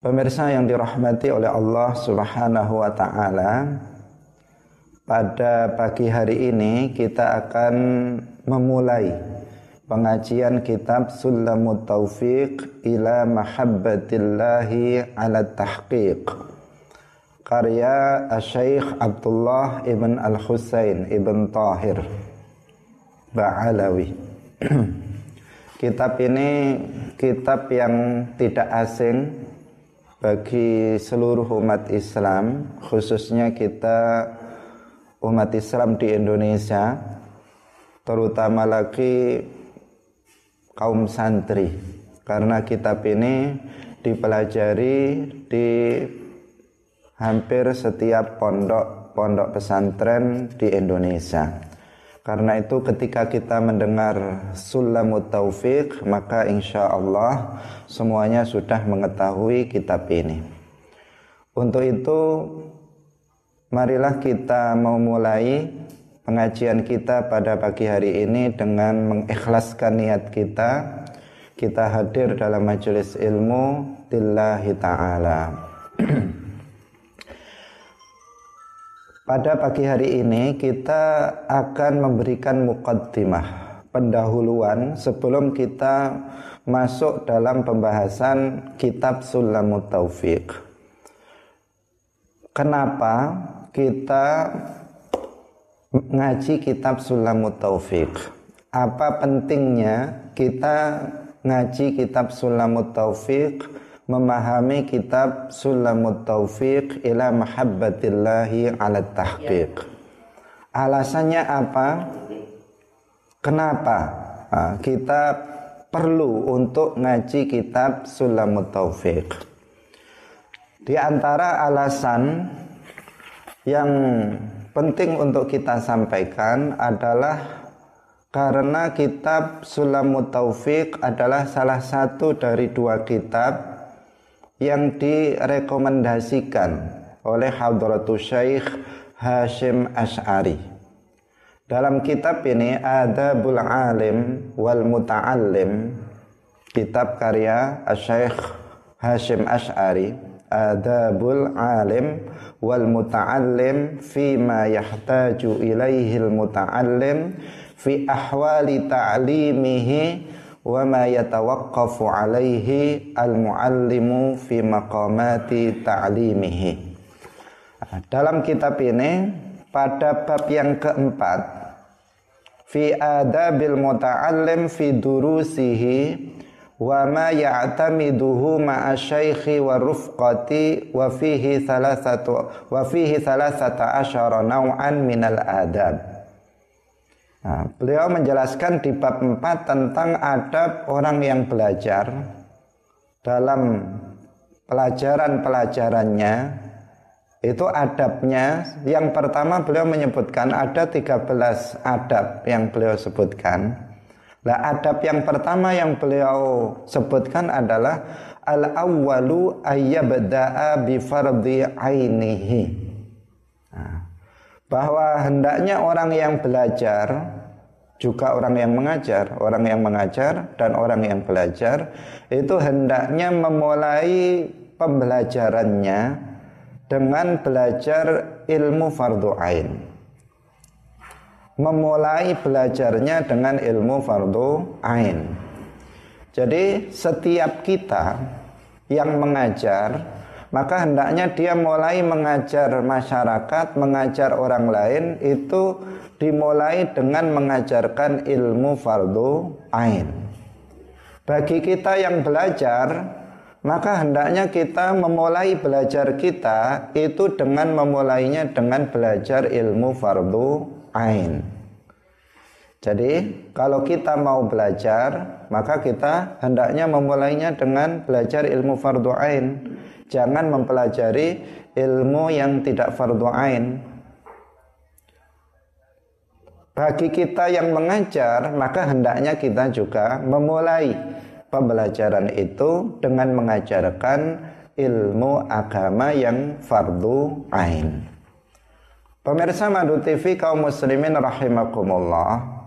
Pemirsa yang dirahmati oleh Allah Subhanahu wa taala, pada pagi hari ini kita akan memulai pengajian kitab Sulamut Taufiq ila Mahabbatillahi ala Tahqiq. Karya Syekh Abdullah ibn Al-Husain ibn Tahir Ba'alawi. Kitab ini kitab yang tidak asing bagi seluruh umat Islam, khususnya kita umat Islam di Indonesia, terutama lagi kaum santri, karena kitab ini dipelajari di hampir setiap pondok-pondok pesantren di Indonesia. Karena itu ketika kita mendengar Sulamut Taufik maka insya Allah semuanya sudah mengetahui kitab ini. Untuk itu marilah kita memulai pengajian kita pada pagi hari ini dengan mengikhlaskan niat kita. Kita hadir dalam majelis ilmu lillahi ta'ala. Pada pagi hari ini kita akan memberikan mukaddimah pendahuluan sebelum kita masuk dalam pembahasan kitab Sulamut Taufik. Kenapa kita ngaji kitab Sulamut Taufik? Apa pentingnya kita ngaji kitab Sulamut Taufik? Memahami kitab Sulamut Taufiq ila mahabbatillahi ala tahqiq. Alasannya apa? Kenapa nah, kita perlu untuk ngaji kitab Sulamut Taufiq? Di antara alasan yang penting untuk kita sampaikan adalah karena kitab Sulamut Taufiq adalah salah satu dari dua kitab yang direkomendasikan oleh Hadratus Syekh Hashim Ash'ari. Dalam kitab ini Adabul Alim wal Muta'allim kitab karya Syekh Hashim Ash'ari Adabul Alim wal Muta'allim ma yahtaju ilaihi al muta'allim fi ahwali ta'limihi wa ma yatawaqqafu alaihi al-muallimu fi. Dalam kitab ini pada bab yang keempat fi adabil muta'allim fi durusihi wa ma ya'tamiduhu ma'a syaikhi wa rufqati wa fihi thalathatu wa fihi thalathata asyara naw'an minal adab. Nah, beliau menjelaskan di bab 4 tentang adab orang yang belajar dalam pelajaran-pelajarannya itu adabnya yang pertama beliau menyebutkan ada 13 adab yang beliau sebutkan. Nah, adab yang pertama yang beliau sebutkan adalah al-awwalu ayyabda'a bi fardhi ainihi bahwa hendaknya orang yang belajar juga orang yang mengajar, orang yang mengajar dan orang yang belajar itu hendaknya memulai pembelajarannya dengan belajar ilmu fardu ain. Memulai belajarnya dengan ilmu fardu ain. Jadi setiap kita yang mengajar maka hendaknya dia mulai mengajar masyarakat, mengajar orang lain itu dimulai dengan mengajarkan ilmu fardu ain. Bagi kita yang belajar, maka hendaknya kita memulai belajar kita itu dengan memulainya dengan belajar ilmu fardu ain. Jadi, kalau kita mau belajar, maka kita hendaknya memulainya dengan belajar ilmu fardu ain jangan mempelajari ilmu yang tidak fardu ain. Bagi kita yang mengajar, maka hendaknya kita juga memulai pembelajaran itu dengan mengajarkan ilmu agama yang fardu ain. Pemirsa Madu TV kaum muslimin rahimakumullah.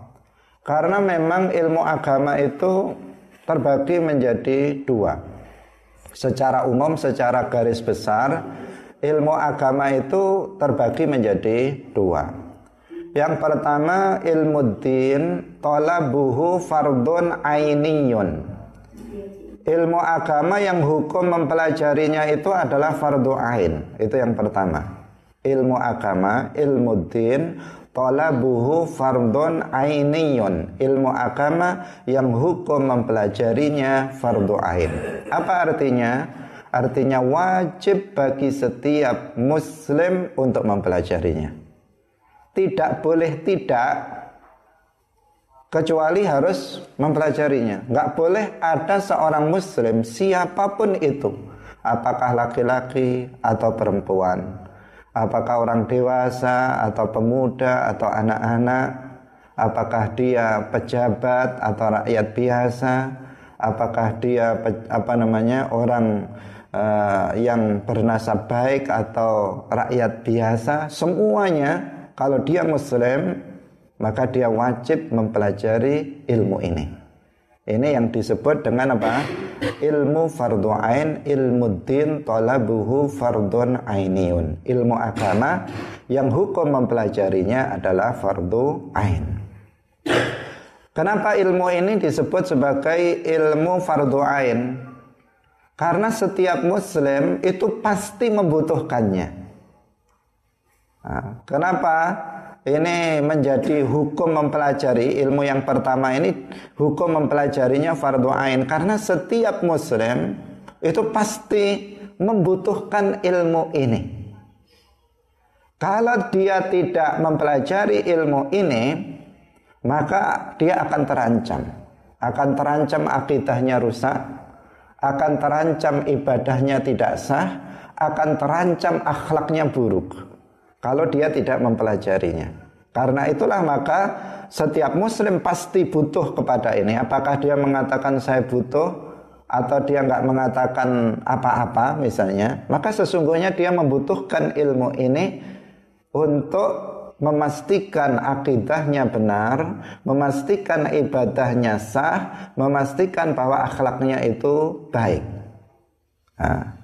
Karena memang ilmu agama itu terbagi menjadi dua secara umum, secara garis besar, ilmu agama itu terbagi menjadi dua. Yang pertama ilmu din talabuhu fardun ainiyun. Ilmu agama yang hukum mempelajarinya itu adalah fardu ain. Itu yang pertama. Ilmu agama, ilmu din talabuhu fardun ainiyun. Ilmu agama yang hukum mempelajarinya fardu ain. Apa artinya? Artinya wajib bagi setiap muslim untuk mempelajarinya tidak boleh tidak kecuali harus mempelajarinya. Nggak boleh ada seorang muslim siapa pun itu, apakah laki-laki atau perempuan, apakah orang dewasa atau pemuda atau anak-anak, apakah dia pejabat atau rakyat biasa, apakah dia apa namanya orang uh, yang bernasab baik atau rakyat biasa, semuanya kalau dia muslim maka dia wajib mempelajari ilmu ini. Ini yang disebut dengan apa? Ilmu fardu ain, ilmu din talabuhu fardun ainiyun. Ilmu agama yang hukum mempelajarinya adalah fardu ain. Kenapa ilmu ini disebut sebagai ilmu fardu ain? Karena setiap muslim itu pasti membutuhkannya. Nah, kenapa ini menjadi hukum mempelajari ilmu yang pertama ini hukum mempelajarinya fardu ain karena setiap muslim itu pasti membutuhkan ilmu ini. Kalau dia tidak mempelajari ilmu ini, maka dia akan terancam. Akan terancam akidahnya rusak, akan terancam ibadahnya tidak sah, akan terancam akhlaknya buruk kalau dia tidak mempelajarinya. Karena itulah maka setiap muslim pasti butuh kepada ini. Apakah dia mengatakan saya butuh atau dia nggak mengatakan apa-apa misalnya, maka sesungguhnya dia membutuhkan ilmu ini untuk memastikan akidahnya benar, memastikan ibadahnya sah, memastikan bahwa akhlaknya itu baik. Nah,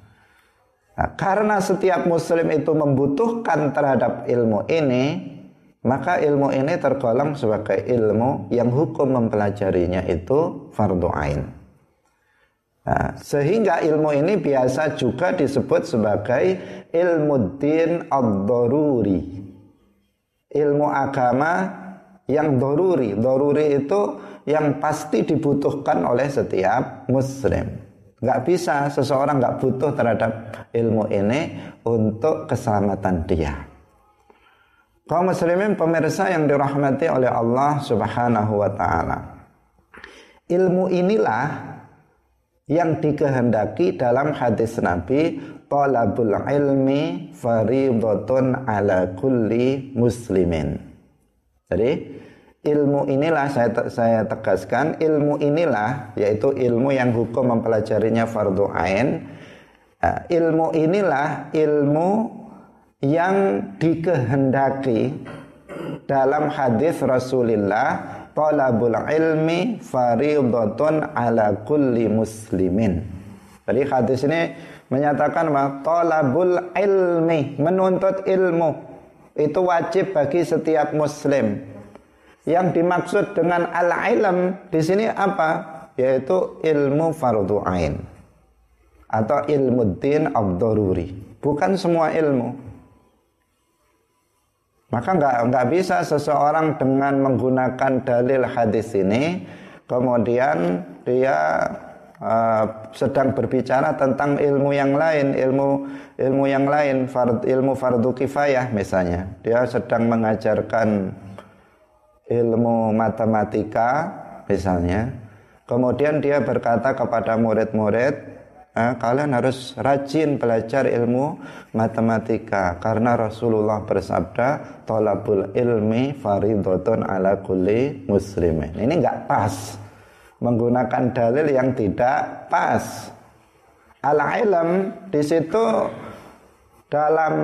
Nah, karena setiap muslim itu membutuhkan terhadap ilmu ini, maka ilmu ini tergolong sebagai ilmu yang hukum mempelajarinya itu fardu ain. Nah, sehingga ilmu ini biasa juga disebut sebagai ilmu din ad-daruri. Ilmu agama yang doruri. Doruri itu yang pasti dibutuhkan oleh setiap muslim. Nggak bisa seseorang nggak butuh terhadap ilmu ini untuk keselamatan dia. Kaum muslimin pemirsa yang dirahmati oleh Allah Subhanahu wa taala. Ilmu inilah yang dikehendaki dalam hadis Nabi talabul ilmi faridatun ala kulli muslimin. Jadi ilmu inilah saya saya tegaskan ilmu inilah yaitu ilmu yang hukum mempelajarinya fardu ain. Uh, ilmu inilah ilmu yang dikehendaki dalam hadis Rasulullah talabul ilmi faridatun ala kulli muslimin. Jadi hadis ini menyatakan bahwa talabul ilmi menuntut ilmu itu wajib bagi setiap muslim yang dimaksud dengan al-ilm di sini apa? Yaitu ilmu fardu ain atau ilmu din abdururi. Bukan semua ilmu. Maka nggak nggak bisa seseorang dengan menggunakan dalil hadis ini kemudian dia uh, sedang berbicara tentang ilmu yang lain, ilmu ilmu yang lain, fard, ilmu fardu kifayah misalnya. Dia sedang mengajarkan ilmu matematika misalnya. Kemudian dia berkata kepada murid-murid eh, kalian harus rajin belajar ilmu matematika karena Rasulullah bersabda tolabul ilmi faridotun ala kulli muslimin ini enggak pas. Menggunakan dalil yang tidak pas. Al ilm di situ dalam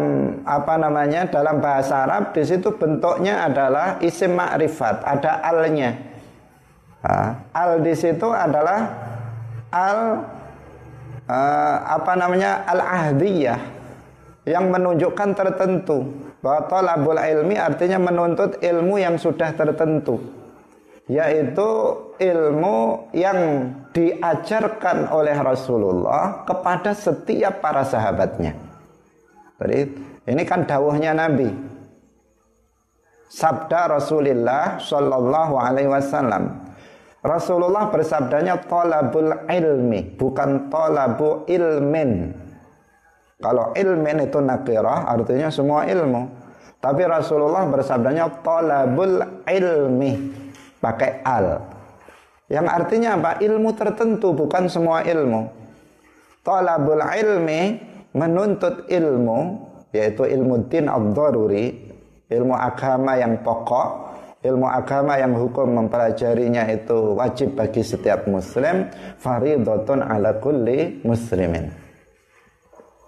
apa namanya dalam bahasa Arab di situ bentuknya adalah isim ma'rifat ada alnya al di situ adalah al apa namanya al-ahdiyah yang menunjukkan tertentu bahwa talabul ilmi artinya menuntut ilmu yang sudah tertentu yaitu ilmu yang diajarkan oleh Rasulullah kepada setiap para sahabatnya. Jadi ini kan dawuhnya Nabi. Sabda Rasulullah Shallallahu Alaihi Wasallam. Rasulullah bersabdanya tolabul ilmi, bukan tolabu ilmin. Kalau ilmin itu nakirah, artinya semua ilmu. Tapi Rasulullah bersabdanya tolabul ilmi, pakai al. Yang artinya apa? Ilmu tertentu, bukan semua ilmu. Tolabul ilmi, menuntut ilmu, yaitu ilmu din ad-daruri, ilmu agama yang pokok, ilmu agama yang hukum mempelajarinya itu wajib bagi setiap muslim faridotun ala kulli muslimin.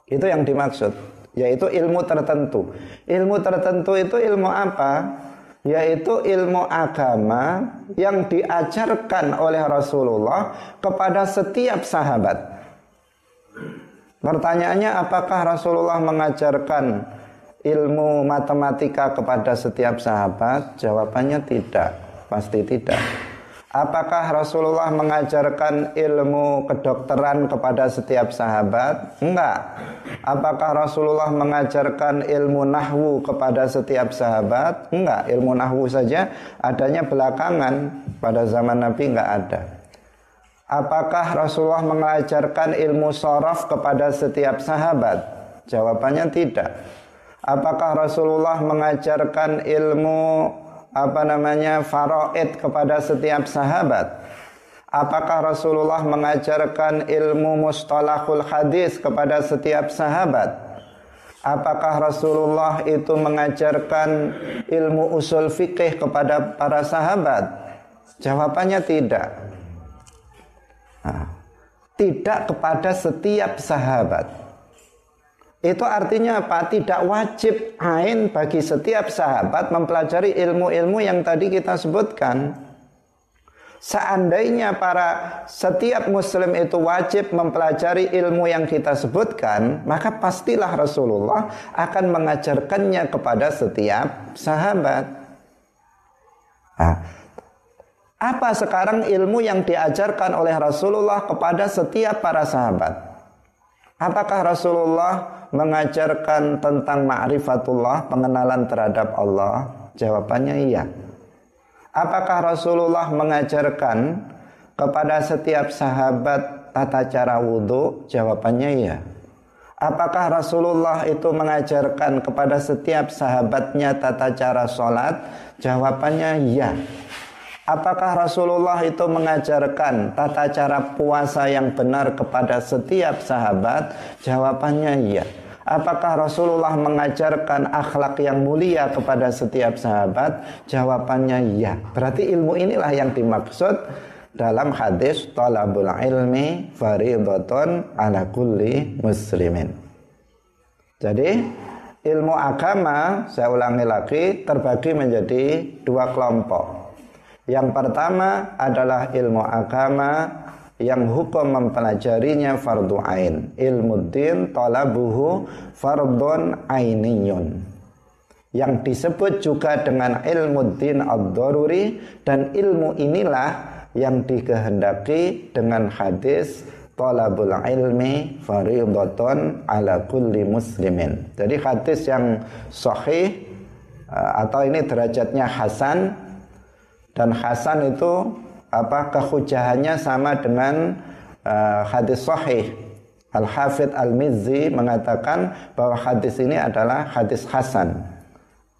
Itu yang dimaksud yaitu ilmu tertentu. Ilmu tertentu itu ilmu apa? Yaitu ilmu agama yang diajarkan oleh Rasulullah kepada setiap sahabat pertanyaannya apakah Rasulullah mengajarkan ilmu matematika kepada setiap sahabat? Jawabannya tidak, pasti tidak. Apakah Rasulullah mengajarkan ilmu kedokteran kepada setiap sahabat? Enggak. Apakah Rasulullah mengajarkan ilmu nahwu kepada setiap sahabat? Enggak. Ilmu nahwu saja adanya belakangan. Pada zaman Nabi enggak ada. Apakah Rasulullah mengajarkan ilmu sorof kepada setiap sahabat? Jawabannya tidak. Apakah Rasulullah mengajarkan ilmu apa namanya faraid kepada setiap sahabat? Apakah Rasulullah mengajarkan ilmu mustalahul hadis kepada setiap sahabat? Apakah Rasulullah itu mengajarkan ilmu usul fikih kepada para sahabat? Jawabannya tidak. Nah, tidak kepada setiap sahabat. Itu artinya apa? Tidak wajib ain bagi setiap sahabat mempelajari ilmu-ilmu yang tadi kita sebutkan. Seandainya para setiap muslim itu wajib mempelajari ilmu yang kita sebutkan, maka pastilah Rasulullah akan mengajarkannya kepada setiap sahabat. Nah, apa sekarang ilmu yang diajarkan oleh Rasulullah kepada setiap para sahabat? Apakah Rasulullah mengajarkan tentang ma'rifatullah, pengenalan terhadap Allah? Jawabannya iya. Apakah Rasulullah mengajarkan kepada setiap sahabat tata cara wudhu? Jawabannya iya. Apakah Rasulullah itu mengajarkan kepada setiap sahabatnya tata cara sholat? Jawabannya iya. Apakah Rasulullah itu mengajarkan tata cara puasa yang benar kepada setiap sahabat? Jawabannya iya. Apakah Rasulullah mengajarkan akhlak yang mulia kepada setiap sahabat? Jawabannya iya. Berarti ilmu inilah yang dimaksud dalam hadis talabul ilmi faridatun ala kulli muslimin. Jadi ilmu agama saya ulangi lagi terbagi menjadi dua kelompok. Yang pertama adalah ilmu agama yang hukum mempelajarinya fardu ain. Ilmu din talabuhu fardun ainiyun. Yang disebut juga dengan ilmu din ad-daruri dan ilmu inilah yang dikehendaki dengan hadis talabul ilmi faridatun ala kulli muslimin. Jadi hadis yang sahih eh, atau ini derajatnya hasan dan Hasan itu apa kehujahannya sama dengan uh, hadis sahih. Al Hafidh Al Mizzi mengatakan bahwa hadis ini adalah hadis Hasan.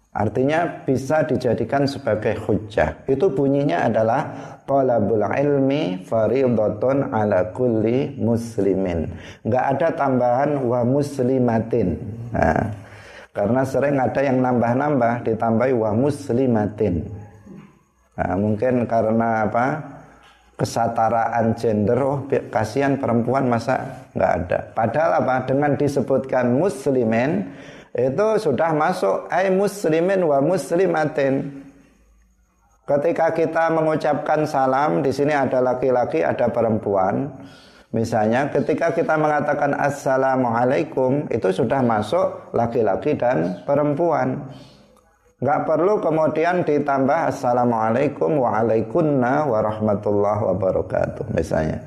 Artinya bisa dijadikan sebagai hujah. Itu bunyinya adalah talabul ilmi faridatun ala kulli muslimin. Enggak ada tambahan wa muslimatin. Nah, karena sering ada yang nambah-nambah ditambahi wa muslimatin. Nah, mungkin karena apa? kesataraan gender oh kasihan perempuan masa nggak ada padahal apa dengan disebutkan muslimin itu sudah masuk ai muslimin wa muslimatin ketika kita mengucapkan salam di sini ada laki-laki ada perempuan Misalnya ketika kita mengatakan Assalamualaikum itu sudah masuk laki-laki dan perempuan. Nggak perlu kemudian ditambah Assalamualaikum waalaikumna warahmatullahi wabarakatuh misalnya.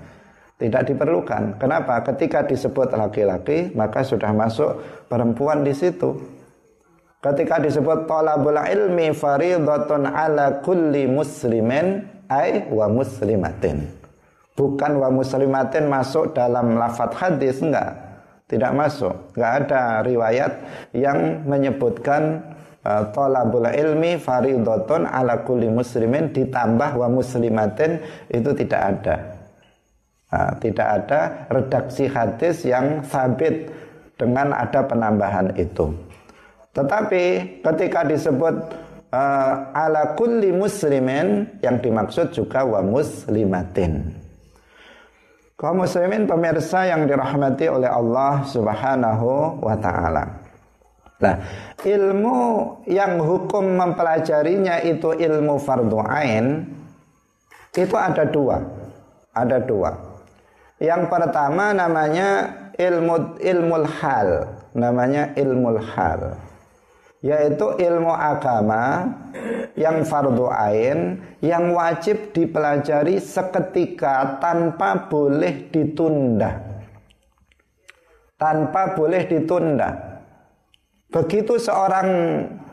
Tidak diperlukan. Kenapa? Ketika disebut laki-laki maka sudah masuk perempuan di situ. Ketika disebut talabul ilmi faridatun ala kulli muslimin ay wa muslimatin bukan wa muslimatin masuk dalam lafadz hadis enggak tidak masuk enggak ada riwayat yang menyebutkan uh, tolabul ilmi faridatun ala kulli muslimin ditambah wa muslimatin itu tidak ada. Nah, tidak ada redaksi hadis yang sabit dengan ada penambahan itu. Tetapi ketika disebut uh, ala kulli muslimin yang dimaksud juga wa muslimatin. Kaum muslimin pemirsa yang dirahmati oleh Allah Subhanahu wa taala. Nah, ilmu yang hukum mempelajarinya itu ilmu fardu ain itu ada dua. Ada dua. Yang pertama namanya ilmu ilmu hal, namanya ilmu hal yaitu ilmu agama yang fardu ain yang wajib dipelajari seketika tanpa boleh ditunda. Tanpa boleh ditunda. Begitu seorang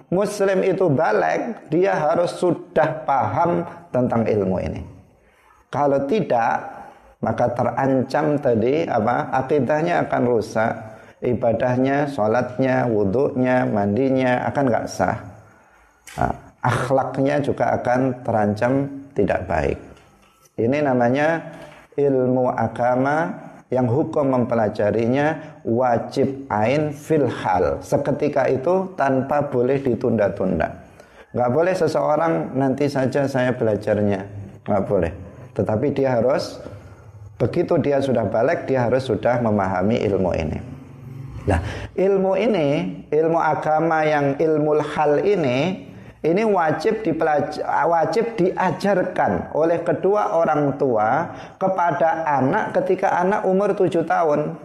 muslim itu balik, dia harus sudah paham tentang ilmu ini. Kalau tidak, maka terancam tadi apa? Akidahnya akan rusak ibadahnya, sholatnya, wudhunya, mandinya akan nggak sah. Nah, akhlaknya juga akan terancam tidak baik. Ini namanya ilmu agama yang hukum mempelajarinya wajib ain fil hal. Seketika itu tanpa boleh ditunda-tunda. Nggak boleh seseorang nanti saja saya belajarnya. Nggak boleh. Tetapi dia harus begitu dia sudah balik dia harus sudah memahami ilmu ini. Nah, ilmu ini, ilmu agama yang ilmu hal ini, ini wajib wajib diajarkan oleh kedua orang tua kepada anak ketika anak umur tujuh tahun.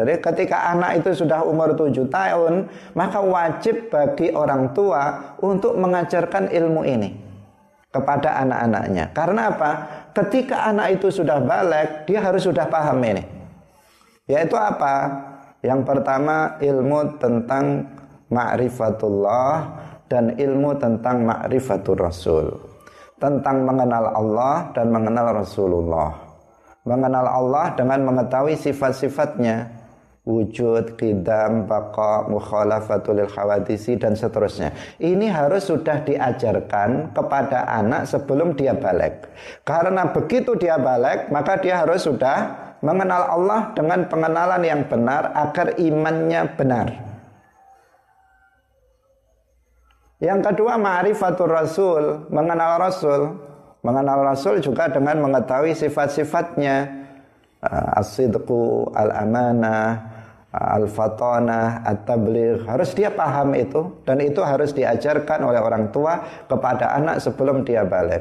Jadi ketika anak itu sudah umur tujuh tahun, maka wajib bagi orang tua untuk mengajarkan ilmu ini kepada anak-anaknya. Karena apa? Ketika anak itu sudah balik, dia harus sudah paham ini. Yaitu apa? Yang pertama ilmu tentang ma'rifatullah dan ilmu tentang ma'rifatul rasul. Tentang mengenal Allah dan mengenal Rasulullah. Mengenal Allah dengan mengetahui sifat-sifatnya. Wujud, kidam, baqa, mukhalafatul khawadisi dan seterusnya. Ini harus sudah diajarkan kepada anak sebelum dia balik. Karena begitu dia balik, maka dia harus sudah mengenal Allah dengan pengenalan yang benar agar imannya benar. Yang kedua ma'rifatul rasul, mengenal rasul. Mengenal rasul juga dengan mengetahui sifat-sifatnya. Uh, as-sidqu, al-amanah, al-fatanah, at-tabligh. Harus dia paham itu dan itu harus diajarkan oleh orang tua kepada anak sebelum dia balik.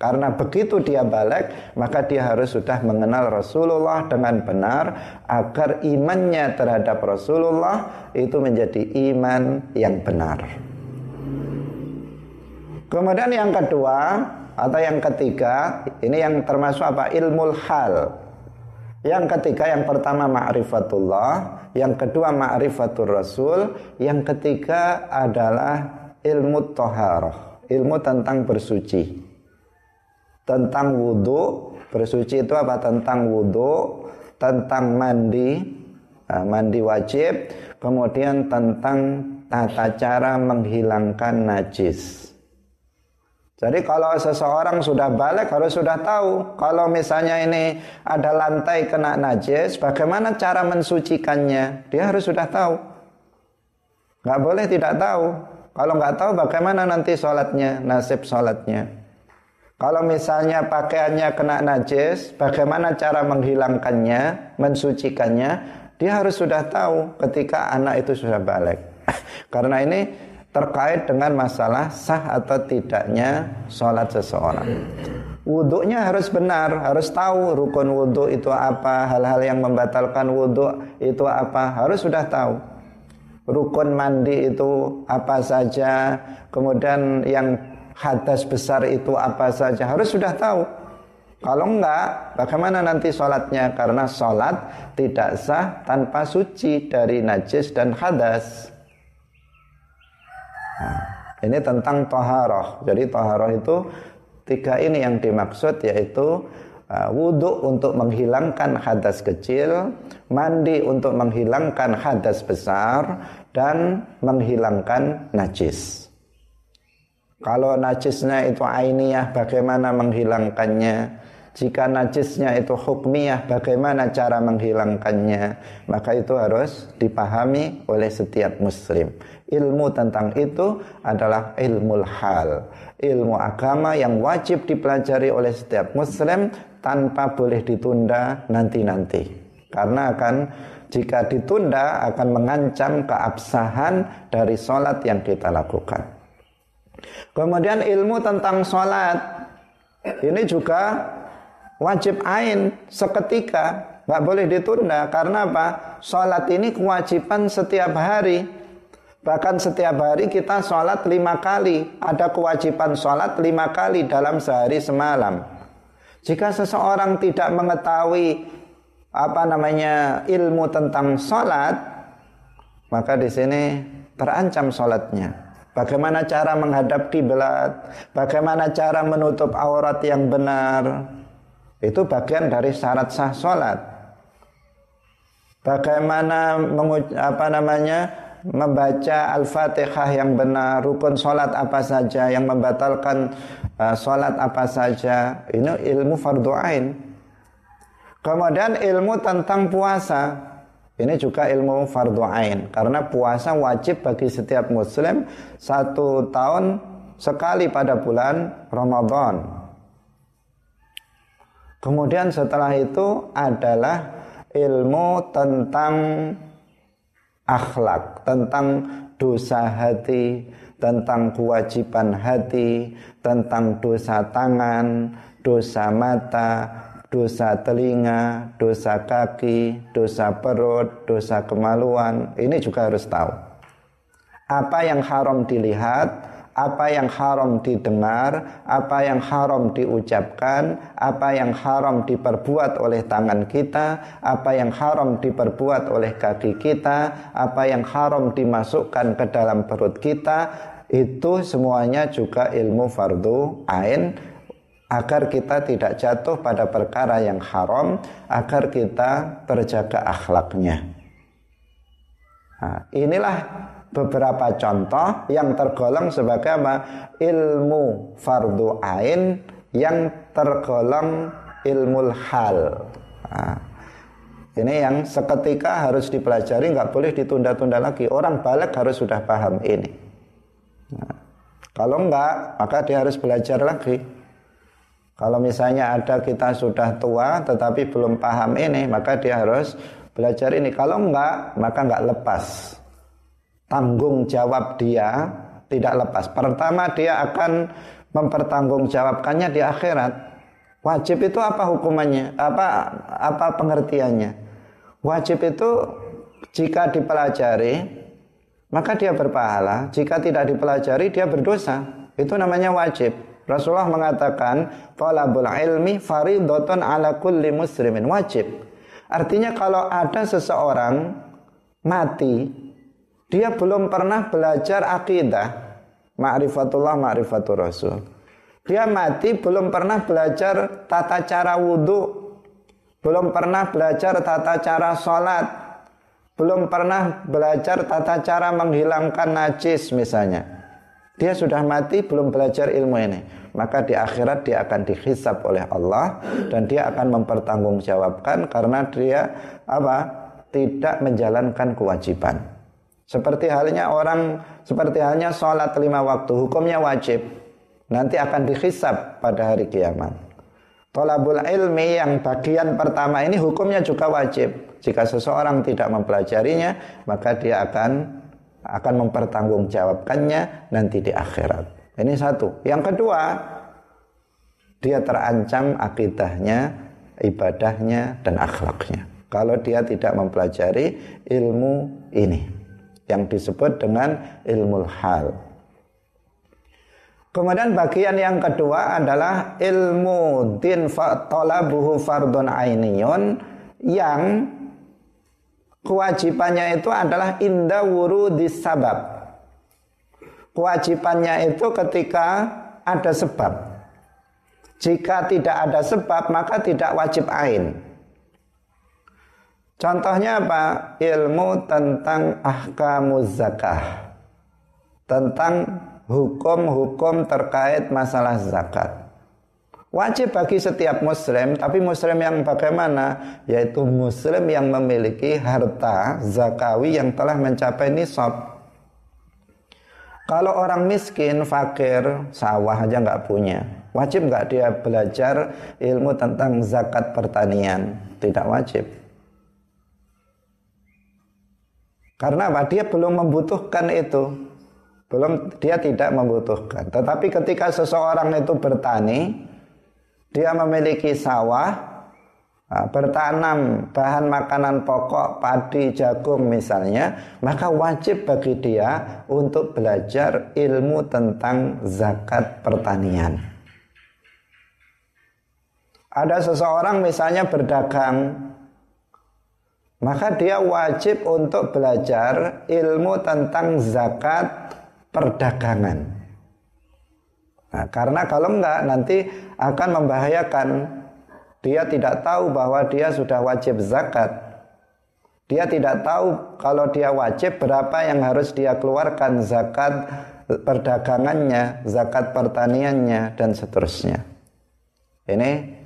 Karena begitu dia balik, maka dia harus sudah mengenal Rasulullah dengan benar agar imannya terhadap Rasulullah itu menjadi iman yang benar. Kemudian yang kedua atau yang ketiga, ini yang termasuk apa? Ilmu hal. Yang ketiga, yang pertama ma'rifatullah, yang kedua ma'rifatul rasul, yang ketiga adalah ilmu toharoh, ilmu tentang bersuci tentang wudhu bersuci itu apa tentang wudhu tentang mandi nah, mandi wajib kemudian tentang tata cara menghilangkan najis jadi kalau seseorang sudah balik harus sudah tahu kalau misalnya ini ada lantai kena najis bagaimana cara mensucikannya dia harus sudah tahu nggak boleh tidak tahu kalau nggak tahu bagaimana nanti sholatnya nasib sholatnya kalau misalnya pakaiannya kena najis, bagaimana cara menghilangkannya, mensucikannya? Dia harus sudah tahu ketika anak itu sudah balik. Karena ini terkait dengan masalah sah atau tidaknya sholat seseorang. Wudhunya harus benar, harus tahu rukun wudhu itu apa, hal-hal yang membatalkan wudhu itu apa, harus sudah tahu. Rukun mandi itu apa saja, kemudian yang hadas besar itu apa saja, harus sudah tahu. Kalau enggak, bagaimana nanti sholatnya? Karena sholat tidak sah tanpa suci dari najis dan hadas. Nah, ini tentang toharoh. Jadi toharoh itu Tiga ini yang dimaksud yaitu uh, wudhu untuk menghilangkan hadas kecil, mandi untuk menghilangkan hadas besar, dan menghilangkan najis. Kalau najisnya itu ainiyah, bagaimana menghilangkannya? Jika najisnya itu hukmiyah, bagaimana cara menghilangkannya? Maka itu harus dipahami oleh setiap muslim. Ilmu tentang itu adalah ilmu hal, ilmu agama yang wajib dipelajari oleh setiap muslim tanpa boleh ditunda nanti-nanti. Karena akan jika ditunda akan mengancam keabsahan dari sholat yang kita lakukan. Kemudian ilmu tentang sholat ini juga wajib ain seketika, nggak boleh ditunda. Karena apa? Sholat ini kewajiban setiap hari Bahkan setiap hari kita sholat lima kali. Ada kewajiban sholat lima kali dalam sehari semalam. Jika seseorang tidak mengetahui apa namanya ilmu tentang sholat, maka di sini terancam sholatnya. Bagaimana cara menghadap kiblat, bagaimana cara menutup aurat yang benar, itu bagian dari syarat sah sholat. Bagaimana apa namanya membaca Al-Fatihah yang benar, rukun sholat apa saja, yang membatalkan uh, sholat apa saja, ini ilmu fardu ain. Kemudian ilmu tentang puasa, ini juga ilmu fardu ain, karena puasa wajib bagi setiap muslim satu tahun sekali pada bulan Ramadan. Kemudian setelah itu adalah ilmu tentang akhlak, tentang dosa hati, tentang kewajiban hati, tentang dosa tangan, dosa mata, dosa telinga, dosa kaki, dosa perut, dosa kemaluan. Ini juga harus tahu. Apa yang haram dilihat, apa yang haram didengar, apa yang haram diucapkan, apa yang haram diperbuat oleh tangan kita, apa yang haram diperbuat oleh kaki kita, apa yang haram dimasukkan ke dalam perut kita, itu semuanya juga ilmu fardu ain agar kita tidak jatuh pada perkara yang haram, agar kita terjaga akhlaknya. Nah, inilah beberapa contoh yang tergolong sebagai apa? ilmu fardu ain yang tergolong ilmu hal. Nah, ini yang seketika harus dipelajari, nggak boleh ditunda-tunda lagi. Orang balik harus sudah paham ini. Nah, kalau enggak, maka dia harus belajar lagi. Kalau misalnya ada kita sudah tua tetapi belum paham ini, maka dia harus belajar ini. Kalau enggak, maka enggak lepas tanggung jawab dia tidak lepas. Pertama dia akan mempertanggungjawabkannya di akhirat. Wajib itu apa hukumannya? Apa apa pengertiannya? Wajib itu jika dipelajari maka dia berpahala, jika tidak dipelajari dia berdosa. Itu namanya wajib. Rasulullah mengatakan, "Talabul ilmi faridatun ala kulli muslimin." Wajib. Artinya kalau ada seseorang mati dia belum pernah belajar akidah. Ma'rifatullah, ma'rifatul Rasul. Dia mati belum pernah belajar tata cara wudhu. Belum pernah belajar tata cara sholat. Belum pernah belajar tata cara menghilangkan najis misalnya. Dia sudah mati belum belajar ilmu ini. Maka di akhirat dia akan dihisap oleh Allah. Dan dia akan mempertanggungjawabkan karena dia apa? Tidak menjalankan kewajiban. Seperti halnya orang, seperti halnya sholat lima waktu, hukumnya wajib. Nanti akan dihisap pada hari kiamat. Tolabul ilmi yang bagian pertama ini hukumnya juga wajib. Jika seseorang tidak mempelajarinya, maka dia akan akan mempertanggungjawabkannya nanti di akhirat. Ini satu. Yang kedua, dia terancam akidahnya, ibadahnya dan akhlaknya. Kalau dia tidak mempelajari ilmu ini yang disebut dengan ilmu hal. Kemudian bagian yang kedua adalah ilmu din talabuhu fardun ainiyun yang kewajibannya itu adalah inda wurudis sabab. Kewajibannya itu ketika ada sebab. Jika tidak ada sebab maka tidak wajib ain. Contohnya apa? Ilmu tentang ahkamuz zakah. Tentang hukum-hukum terkait masalah zakat. Wajib bagi setiap muslim, tapi muslim yang bagaimana? Yaitu muslim yang memiliki harta zakawi yang telah mencapai nisab. Kalau orang miskin, fakir, sawah aja nggak punya. Wajib nggak dia belajar ilmu tentang zakat pertanian? Tidak wajib. Karena apa? Dia belum membutuhkan itu. Belum dia tidak membutuhkan. Tetapi ketika seseorang itu bertani, dia memiliki sawah, bertanam bahan makanan pokok, padi, jagung misalnya, maka wajib bagi dia untuk belajar ilmu tentang zakat pertanian. Ada seseorang misalnya berdagang, maka dia wajib untuk belajar ilmu tentang zakat perdagangan. Nah, karena kalau enggak nanti akan membahayakan dia tidak tahu bahwa dia sudah wajib zakat. Dia tidak tahu kalau dia wajib berapa yang harus dia keluarkan zakat perdagangannya, zakat pertaniannya dan seterusnya. Ini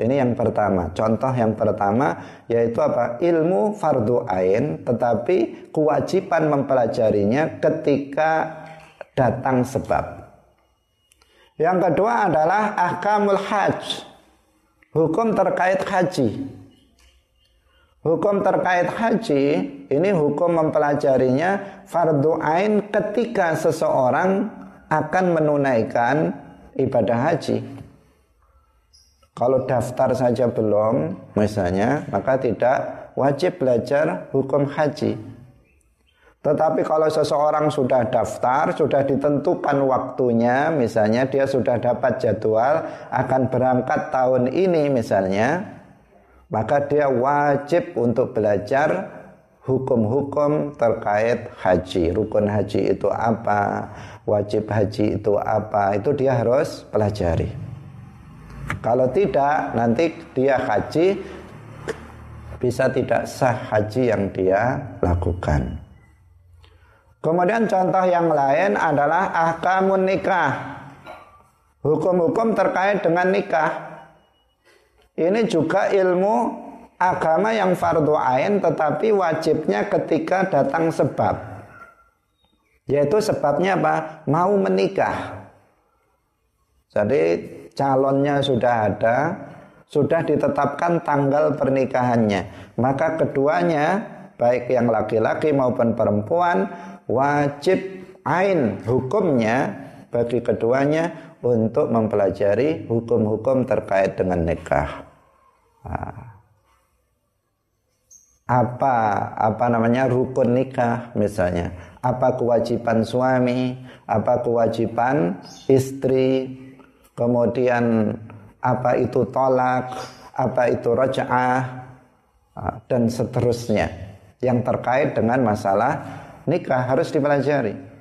ini yang pertama. Contoh yang pertama yaitu apa? Ilmu fardu ain tetapi kewajiban mempelajarinya ketika datang sebab. Yang kedua adalah ahkamul hajj. Hukum terkait haji. Hukum terkait haji ini hukum mempelajarinya fardu ain ketika seseorang akan menunaikan ibadah haji. Kalau daftar saja belum misalnya maka tidak wajib belajar hukum haji. Tetapi kalau seseorang sudah daftar, sudah ditentukan waktunya, misalnya dia sudah dapat jadwal akan berangkat tahun ini misalnya, maka dia wajib untuk belajar hukum-hukum terkait haji. Rukun haji itu apa? Wajib haji itu apa? Itu dia harus pelajari. Kalau tidak, nanti dia haji bisa tidak sah haji yang dia lakukan. Kemudian contoh yang lain adalah ahkamun nikah. Hukum-hukum terkait dengan nikah. Ini juga ilmu agama yang fardu ain tetapi wajibnya ketika datang sebab. Yaitu sebabnya apa? Mau menikah. Jadi calonnya sudah ada, sudah ditetapkan tanggal pernikahannya. Maka keduanya baik yang laki-laki maupun perempuan wajib ain hukumnya bagi keduanya untuk mempelajari hukum-hukum terkait dengan nikah. Nah, apa apa namanya rukun nikah misalnya, apa kewajiban suami, apa kewajiban istri, kemudian apa itu tolak, apa itu roja'ah dan seterusnya yang terkait dengan masalah nikah harus dipelajari.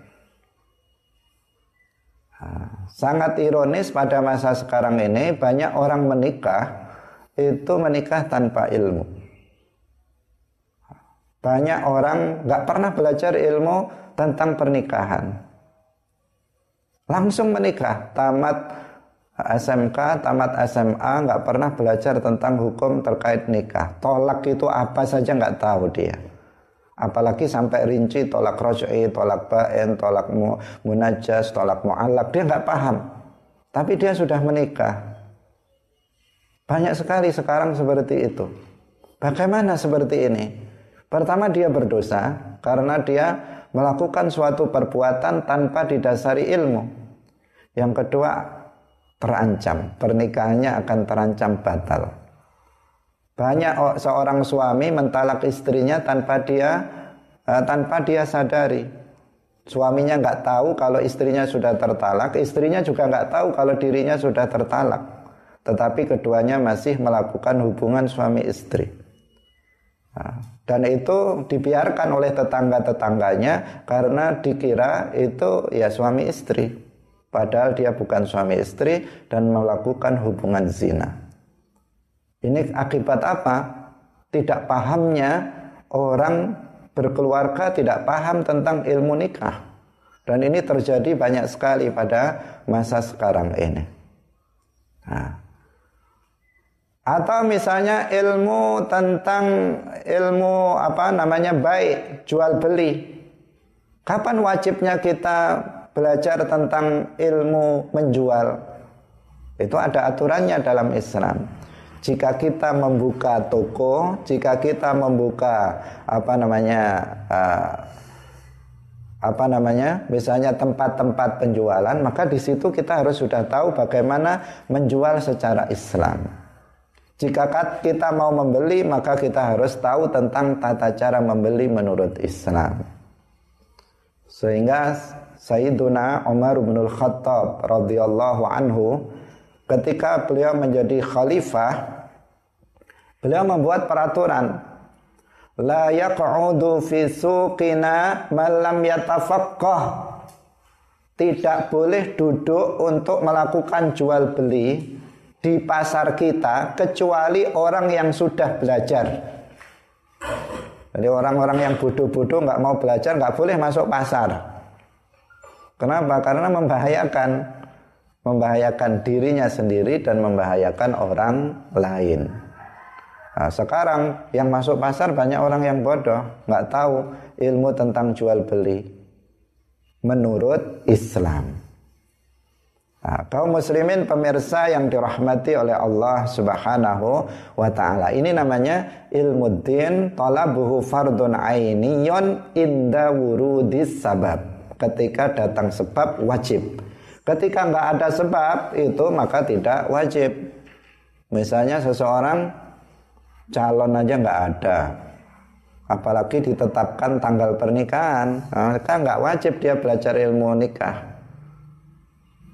sangat ironis pada masa sekarang ini banyak orang menikah itu menikah tanpa ilmu. Banyak orang nggak pernah belajar ilmu tentang pernikahan. Langsung menikah, tamat SMK, tamat SMA, nggak pernah belajar tentang hukum terkait nikah. Tolak itu apa saja nggak tahu dia apalagi sampai rinci tolak roj'i, tolak bain, tolak mu, munajas, tolak mu'alak, dia nggak paham. Tapi dia sudah menikah. Banyak sekali sekarang seperti itu. Bagaimana seperti ini? Pertama dia berdosa karena dia melakukan suatu perbuatan tanpa didasari ilmu. Yang kedua, terancam, pernikahannya akan terancam batal. Banyak seorang suami mentalak istrinya tanpa dia uh, tanpa dia sadari. Suaminya nggak tahu kalau istrinya sudah tertalak, istrinya juga nggak tahu kalau dirinya sudah tertalak. Tetapi keduanya masih melakukan hubungan suami istri. Nah, dan itu dibiarkan oleh tetangga-tetangganya karena dikira itu ya suami istri. Padahal dia bukan suami istri dan melakukan hubungan zina. Ini akibat apa? Tidak pahamnya orang berkeluarga tidak paham tentang ilmu nikah. Dan ini terjadi banyak sekali pada masa sekarang ini. Nah. Atau misalnya ilmu tentang ilmu apa namanya baik, jual beli. Kapan wajibnya kita belajar tentang ilmu menjual? Itu ada aturannya dalam Islam jika kita membuka toko, jika kita membuka apa namanya uh, apa namanya, misalnya tempat-tempat penjualan, maka di situ kita harus sudah tahu bagaimana menjual secara Islam. Jika kita mau membeli, maka kita harus tahu tentang tata cara membeli menurut Islam. Sehingga Sayyiduna Umar bin Khattab radhiyallahu anhu ketika beliau menjadi khalifah beliau membuat peraturan la yaq'udu fi suqina man lam yatafaqqah tidak boleh duduk untuk melakukan jual beli di pasar kita kecuali orang yang sudah belajar. Jadi orang-orang yang bodoh-bodoh nggak mau belajar nggak boleh masuk pasar. Kenapa? Karena membahayakan membahayakan dirinya sendiri dan membahayakan orang lain. Nah, sekarang yang masuk pasar banyak orang yang bodoh, nggak tahu ilmu tentang jual beli menurut Islam. Nah, kaum muslimin pemirsa yang dirahmati oleh Allah Subhanahu wa taala. Ini namanya ilmu din talabuhu fardun ainiyun inda wurudis sabab. Ketika datang sebab wajib. Ketika nggak ada sebab itu maka tidak wajib. Misalnya seseorang calon aja nggak ada, apalagi ditetapkan tanggal pernikahan, maka nggak wajib dia belajar ilmu nikah.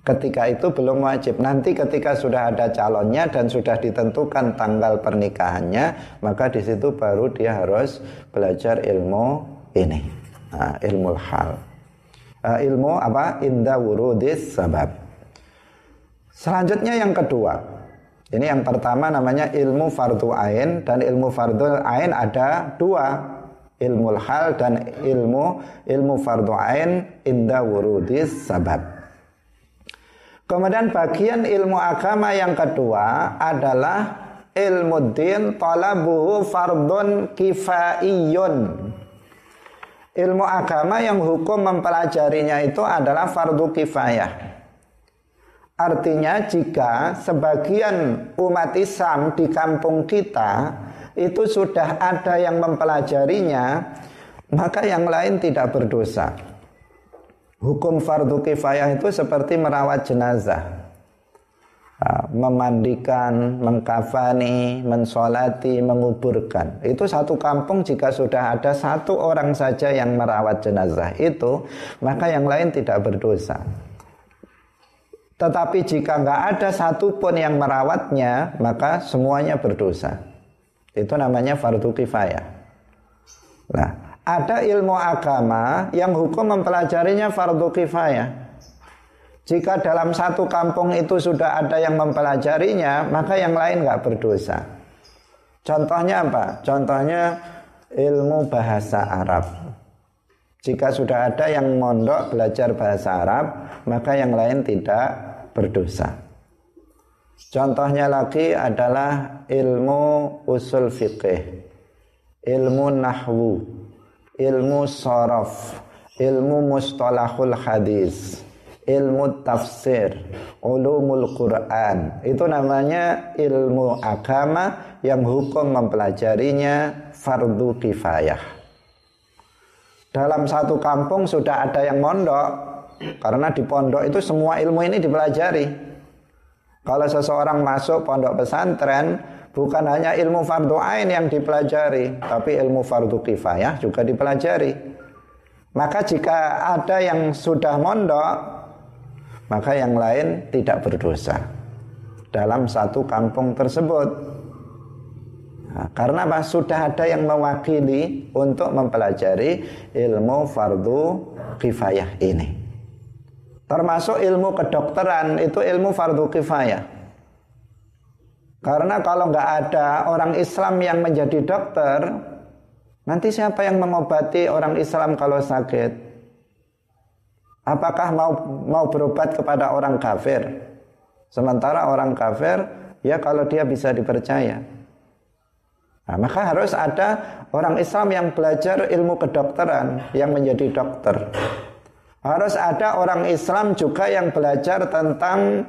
Ketika itu belum wajib. Nanti ketika sudah ada calonnya dan sudah ditentukan tanggal pernikahannya, maka di situ baru dia harus belajar ilmu ini, nah, ilmu hal uh, ilmu apa inda wurudis sabab. Selanjutnya yang kedua. Ini yang pertama namanya ilmu fardu ain dan ilmu fardu ain ada dua. Ilmu hal dan ilmu ilmu fardu ain inda wurudis sabab. Kemudian bagian ilmu agama yang kedua adalah ilmu din talabuhu fardun kifaiyun ilmu agama yang hukum mempelajarinya itu adalah fardu kifayah. Artinya jika sebagian umat Islam di kampung kita itu sudah ada yang mempelajarinya, maka yang lain tidak berdosa. Hukum fardu kifayah itu seperti merawat jenazah. Memandikan, mengkafani, mensolati, menguburkan. Itu satu kampung jika sudah ada satu orang saja yang merawat jenazah itu, maka yang lain tidak berdosa. Tetapi jika nggak ada satupun yang merawatnya, maka semuanya berdosa. Itu namanya fardu kifayah. Nah, ada ilmu agama yang hukum mempelajarinya fardu kifayah. Jika dalam satu kampung itu sudah ada yang mempelajarinya, maka yang lain nggak berdosa. Contohnya apa? Contohnya ilmu bahasa Arab. Jika sudah ada yang mondok belajar bahasa Arab, maka yang lain tidak berdosa. Contohnya lagi adalah ilmu usul fikih, ilmu nahwu, ilmu sorof, ilmu mustalahul hadis, ilmu tafsir, ulumul Quran. Itu namanya ilmu agama yang hukum mempelajarinya fardu kifayah. Dalam satu kampung sudah ada yang mondok karena di pondok itu semua ilmu ini dipelajari. Kalau seseorang masuk pondok pesantren, bukan hanya ilmu fardu ain yang dipelajari, tapi ilmu fardu kifayah juga dipelajari. Maka jika ada yang sudah mondok, maka yang lain tidak berdosa dalam satu kampung tersebut. Nah, karena apa? Sudah ada yang mewakili untuk mempelajari ilmu fardu kifayah ini. Termasuk ilmu kedokteran itu ilmu fardu kifayah. Karena kalau nggak ada orang Islam yang menjadi dokter, nanti siapa yang mengobati orang Islam kalau sakit? Apakah mau mau berobat kepada orang kafir? Sementara orang kafir, ya kalau dia bisa dipercaya. Nah, maka harus ada orang Islam yang belajar ilmu kedokteran yang menjadi dokter. Harus ada orang Islam juga yang belajar tentang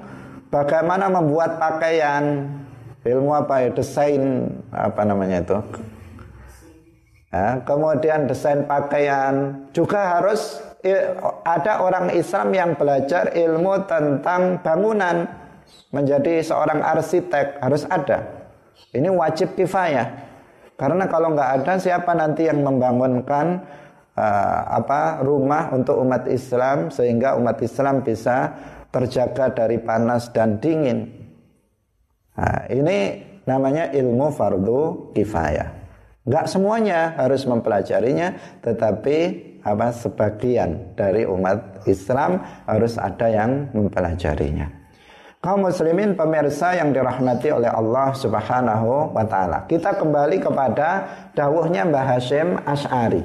bagaimana membuat pakaian, ilmu apa ya, desain apa namanya itu. Nah, kemudian desain pakaian juga harus ada orang Islam yang belajar ilmu tentang bangunan menjadi seorang arsitek harus ada. Ini wajib kifayah. Karena kalau nggak ada siapa nanti yang membangunkan uh, apa rumah untuk umat Islam sehingga umat Islam bisa terjaga dari panas dan dingin. Nah, ini namanya ilmu fardu kifayah. Nggak semuanya harus mempelajarinya, tetapi apa sebagian dari umat Islam harus ada yang mempelajarinya kaum muslimin pemirsa yang dirahmati oleh Allah Subhanahu wa taala. Kita kembali kepada dawuhnya Mbah Hashim Ash'ari.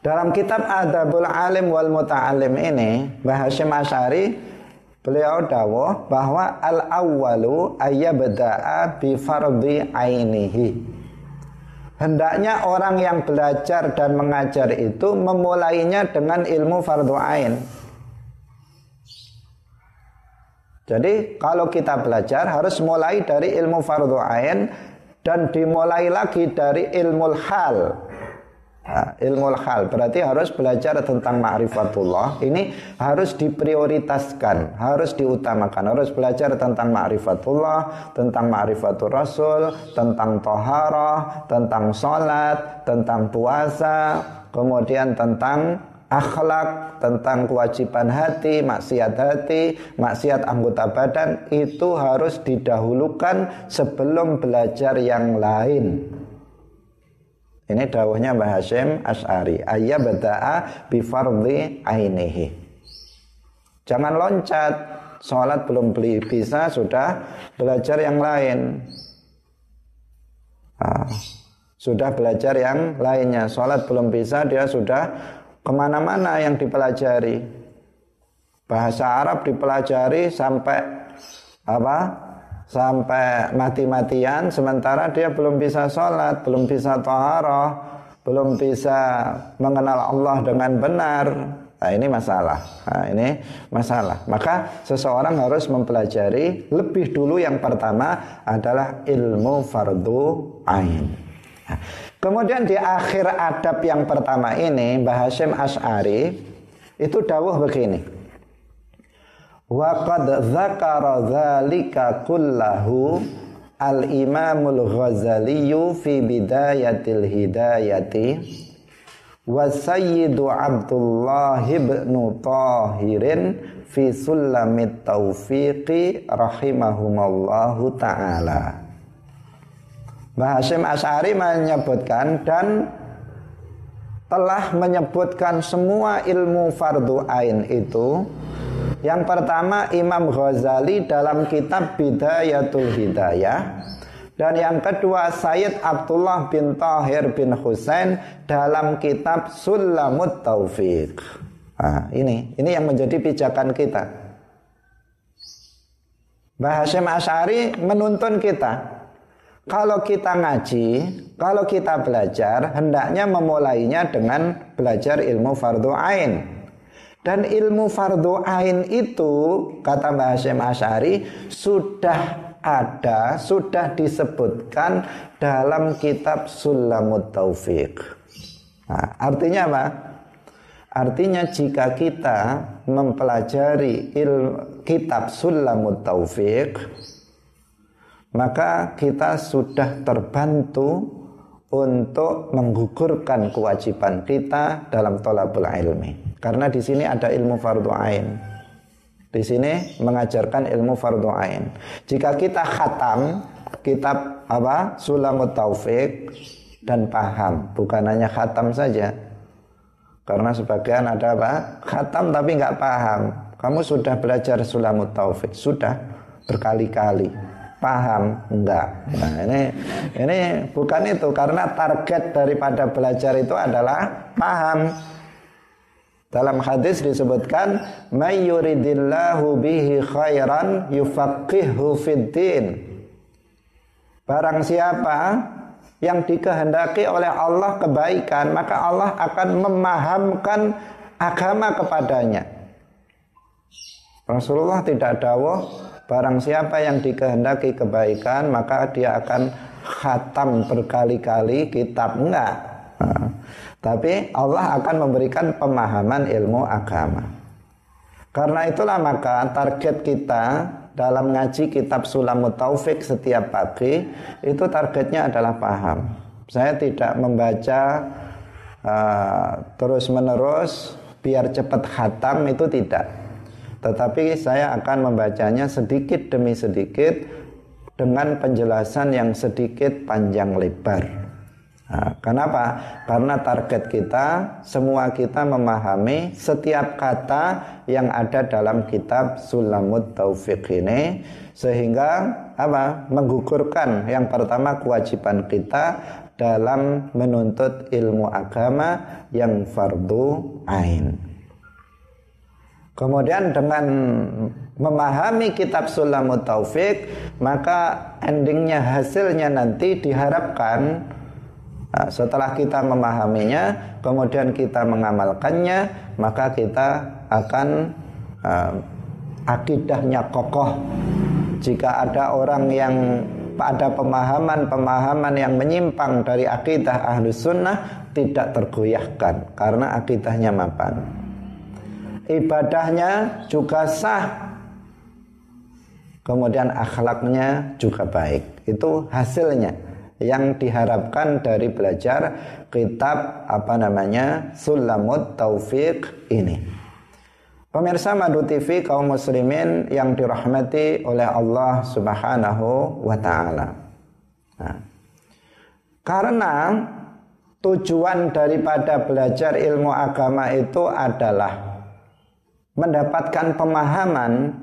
Dalam kitab Adabul Alim wal Muta'alim ini, Mbah Hashim Ash'ari beliau dawuh bahwa al awwalu ayyabda'a bi fardhi ainihi. Hendaknya orang yang belajar dan mengajar itu memulainya dengan ilmu fardu ain. Jadi kalau kita belajar harus mulai dari ilmu fardhu ain dan dimulai lagi dari ilmu hal. Nah, ilmu hal berarti harus belajar tentang ma'rifatullah. Ini harus diprioritaskan, harus diutamakan. Harus belajar tentang ma'rifatullah, tentang ma'rifatul rasul, tentang toharah, tentang sholat, tentang puasa, kemudian tentang akhlak, tentang kewajiban hati, maksiat hati, maksiat anggota badan itu harus didahulukan sebelum belajar yang lain. Ini dawahnya Mbah Hashim Ash'ari. Ayya bada'a bifardhi ainihi. Jangan loncat. Sholat belum beli bisa, sudah belajar yang lain. Nah, sudah belajar yang lainnya. Sholat belum bisa, dia sudah ke mana-mana yang dipelajari. Bahasa Arab dipelajari sampai apa? Sampai mati-matian, sementara dia belum bisa sholat, belum bisa toharoh, belum bisa mengenal Allah dengan benar. Nah ini masalah. Nah, ini masalah. Maka seseorang harus mempelajari lebih dulu yang pertama adalah ilmu fardu ain. Nah, Kemudian di akhir adab yang pertama ini Mbah Hashim Ash'ari itu dawuh begini. Wa qad dzakara dzalika kullahu al-Imamul Ghazali fi bidayatil hidayati wa Sayyidu Abdullah ibn Tahirin fi Sulamit Taufiqi rahimahumallahu taala. Mbah Hashim Ash'ari menyebutkan dan telah menyebutkan semua ilmu fardu ain itu yang pertama Imam Ghazali dalam kitab Bidayatul Hidayah dan yang kedua Sayyid Abdullah bin Tahir bin Husain dalam kitab Sulamut Taufiq. Nah, ini ini yang menjadi pijakan kita. Mbah Hashim Ash'ari menuntun kita kalau kita ngaji, kalau kita belajar, hendaknya memulainya dengan belajar ilmu fardu ain. Dan ilmu fardu ain itu, kata Mbah Hashim Asyari, sudah ada, sudah disebutkan dalam kitab Sulamut Taufiq. Nah, artinya apa? Artinya jika kita mempelajari il kitab Sulamut Taufik maka kita sudah terbantu untuk menggugurkan kewajiban kita dalam tolabul ilmi. Karena di sini ada ilmu fardu ain. Di sini mengajarkan ilmu fardu ain. Jika kita khatam kitab apa? Sulamut Taufik dan paham, bukan hanya khatam saja, karena sebagian ada apa? Khatam tapi nggak paham. Kamu sudah belajar sulamut taufik, sudah berkali-kali. Paham? Enggak. Nah, ini ini bukan itu karena target daripada belajar itu adalah paham. Dalam hadis disebutkan mayyuridillahu bihi khairan yufaqihu fiddin. Barang siapa yang dikehendaki oleh Allah kebaikan, maka Allah akan memahamkan agama kepadanya. Rasulullah tidak dawuh barang siapa yang dikehendaki kebaikan maka dia akan khatam berkali-kali kitab enggak. Tapi Allah akan memberikan pemahaman ilmu agama. Karena itulah maka target kita dalam ngaji kitab Sulamut Taufik setiap pagi itu targetnya adalah paham. Saya tidak membaca uh, terus menerus biar cepat khatam itu tidak. Tetapi saya akan membacanya sedikit demi sedikit dengan penjelasan yang sedikit panjang lebar. Nah, kenapa? Karena target kita semua kita memahami setiap kata yang ada dalam kitab Sulamut Taufik ini sehingga apa? menggugurkan yang pertama kewajiban kita dalam menuntut ilmu agama yang fardu ain. Kemudian dengan memahami kitab Sulamut Taufik maka endingnya hasilnya nanti diharapkan Nah, setelah kita memahaminya, kemudian kita mengamalkannya, maka kita akan uh, akidahnya kokoh. Jika ada orang yang pada pemahaman-pemahaman yang menyimpang dari akidah ahlu sunnah tidak tergoyahkan karena akidahnya mapan. Ibadahnya juga sah, kemudian akhlaknya juga baik. Itu hasilnya yang diharapkan dari belajar kitab apa namanya Sulamut Taufik ini. Pemirsa Madu TV kaum muslimin yang dirahmati oleh Allah Subhanahu wa taala. Nah, karena tujuan daripada belajar ilmu agama itu adalah mendapatkan pemahaman,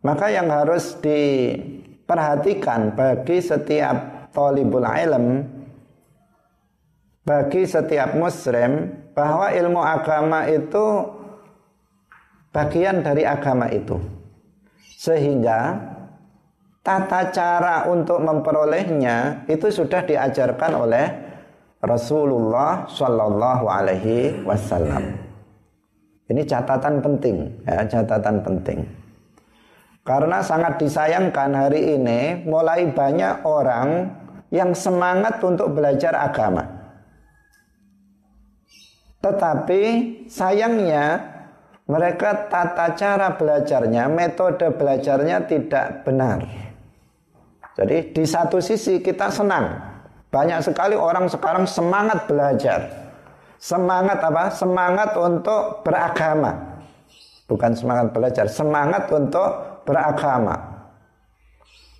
maka yang harus diperhatikan bagi setiap talibul ilm bagi setiap muslim bahwa ilmu agama itu bagian dari agama itu. Sehingga tata cara untuk memperolehnya itu sudah diajarkan oleh Rasulullah Shallallahu Alaihi Wasallam. Ini catatan penting, ya, catatan penting. Karena sangat disayangkan hari ini mulai banyak orang yang semangat untuk belajar agama. Tetapi sayangnya mereka tata cara belajarnya, metode belajarnya tidak benar. Jadi di satu sisi kita senang. Banyak sekali orang sekarang semangat belajar. Semangat apa? Semangat untuk beragama. Bukan semangat belajar, semangat untuk beragama.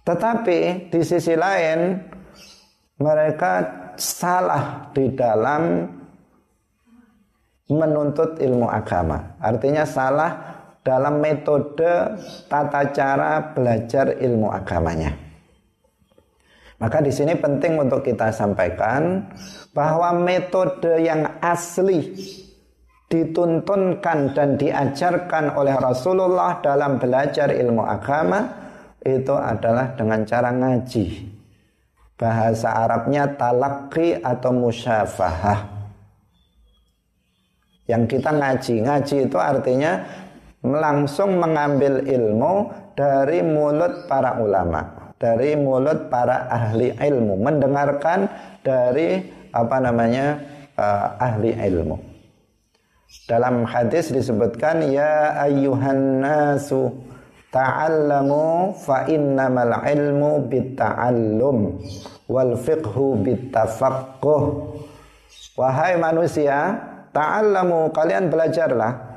Tetapi di sisi lain mereka salah di dalam menuntut ilmu agama. Artinya salah dalam metode tata cara belajar ilmu agamanya. Maka di sini penting untuk kita sampaikan bahwa metode yang asli dituntunkan dan diajarkan oleh Rasulullah dalam belajar ilmu agama itu adalah dengan cara ngaji bahasa Arabnya talaki atau musyafahah. Yang kita ngaji. Ngaji itu artinya langsung mengambil ilmu dari mulut para ulama dari mulut para ahli ilmu. Mendengarkan dari apa namanya uh, ahli ilmu. Dalam hadis disebutkan ya ayyuhan nasu ta'allamu fa innamal ilmu bitta'allum wal fiqhu bittafaqquh. Wahai manusia, ta'allamu kalian belajarlah.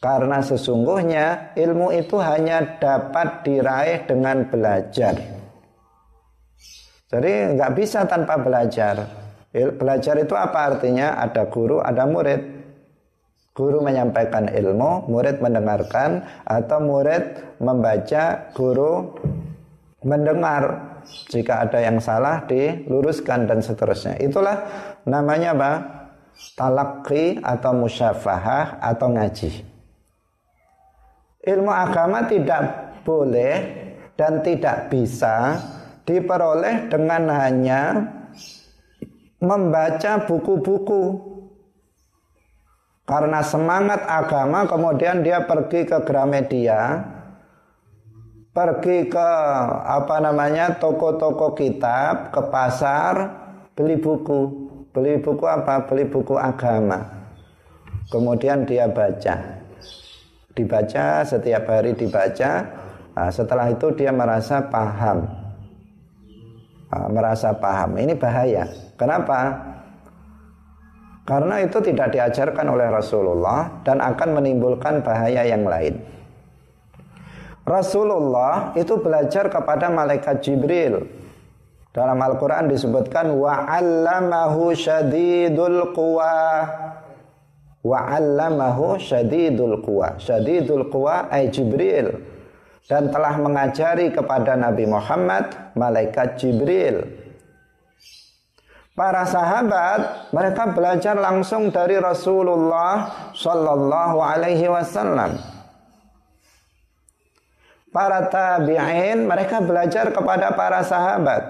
Karena sesungguhnya ilmu itu hanya dapat diraih dengan belajar. Jadi nggak bisa tanpa belajar. Belajar itu apa artinya? Ada guru, ada murid. Guru menyampaikan ilmu, murid mendengarkan, atau murid membaca, guru mendengar. Jika ada yang salah, diluruskan dan seterusnya. Itulah namanya apa? Talaki atau musyafahah atau ngaji. Ilmu agama tidak boleh dan tidak bisa diperoleh dengan hanya membaca buku-buku karena semangat agama kemudian dia pergi ke Gramedia pergi ke apa namanya toko-toko kitab ke pasar beli buku. Beli buku apa? Beli buku agama. Kemudian dia baca. Dibaca setiap hari dibaca. Nah, setelah itu dia merasa paham. Nah, merasa paham. Ini bahaya. Kenapa? Karena itu tidak diajarkan oleh Rasulullah dan akan menimbulkan bahaya yang lain. Rasulullah itu belajar kepada malaikat Jibril. Dalam Al-Quran disebutkan wa'allamahu syadidul quwa wa'allamahu syadidul quwa syadidul quwa ay Jibril dan telah mengajari kepada Nabi Muhammad malaikat Jibril Para sahabat mereka belajar langsung dari Rasulullah Shallallahu Alaihi Wasallam. Para tabi'in mereka belajar kepada para sahabat.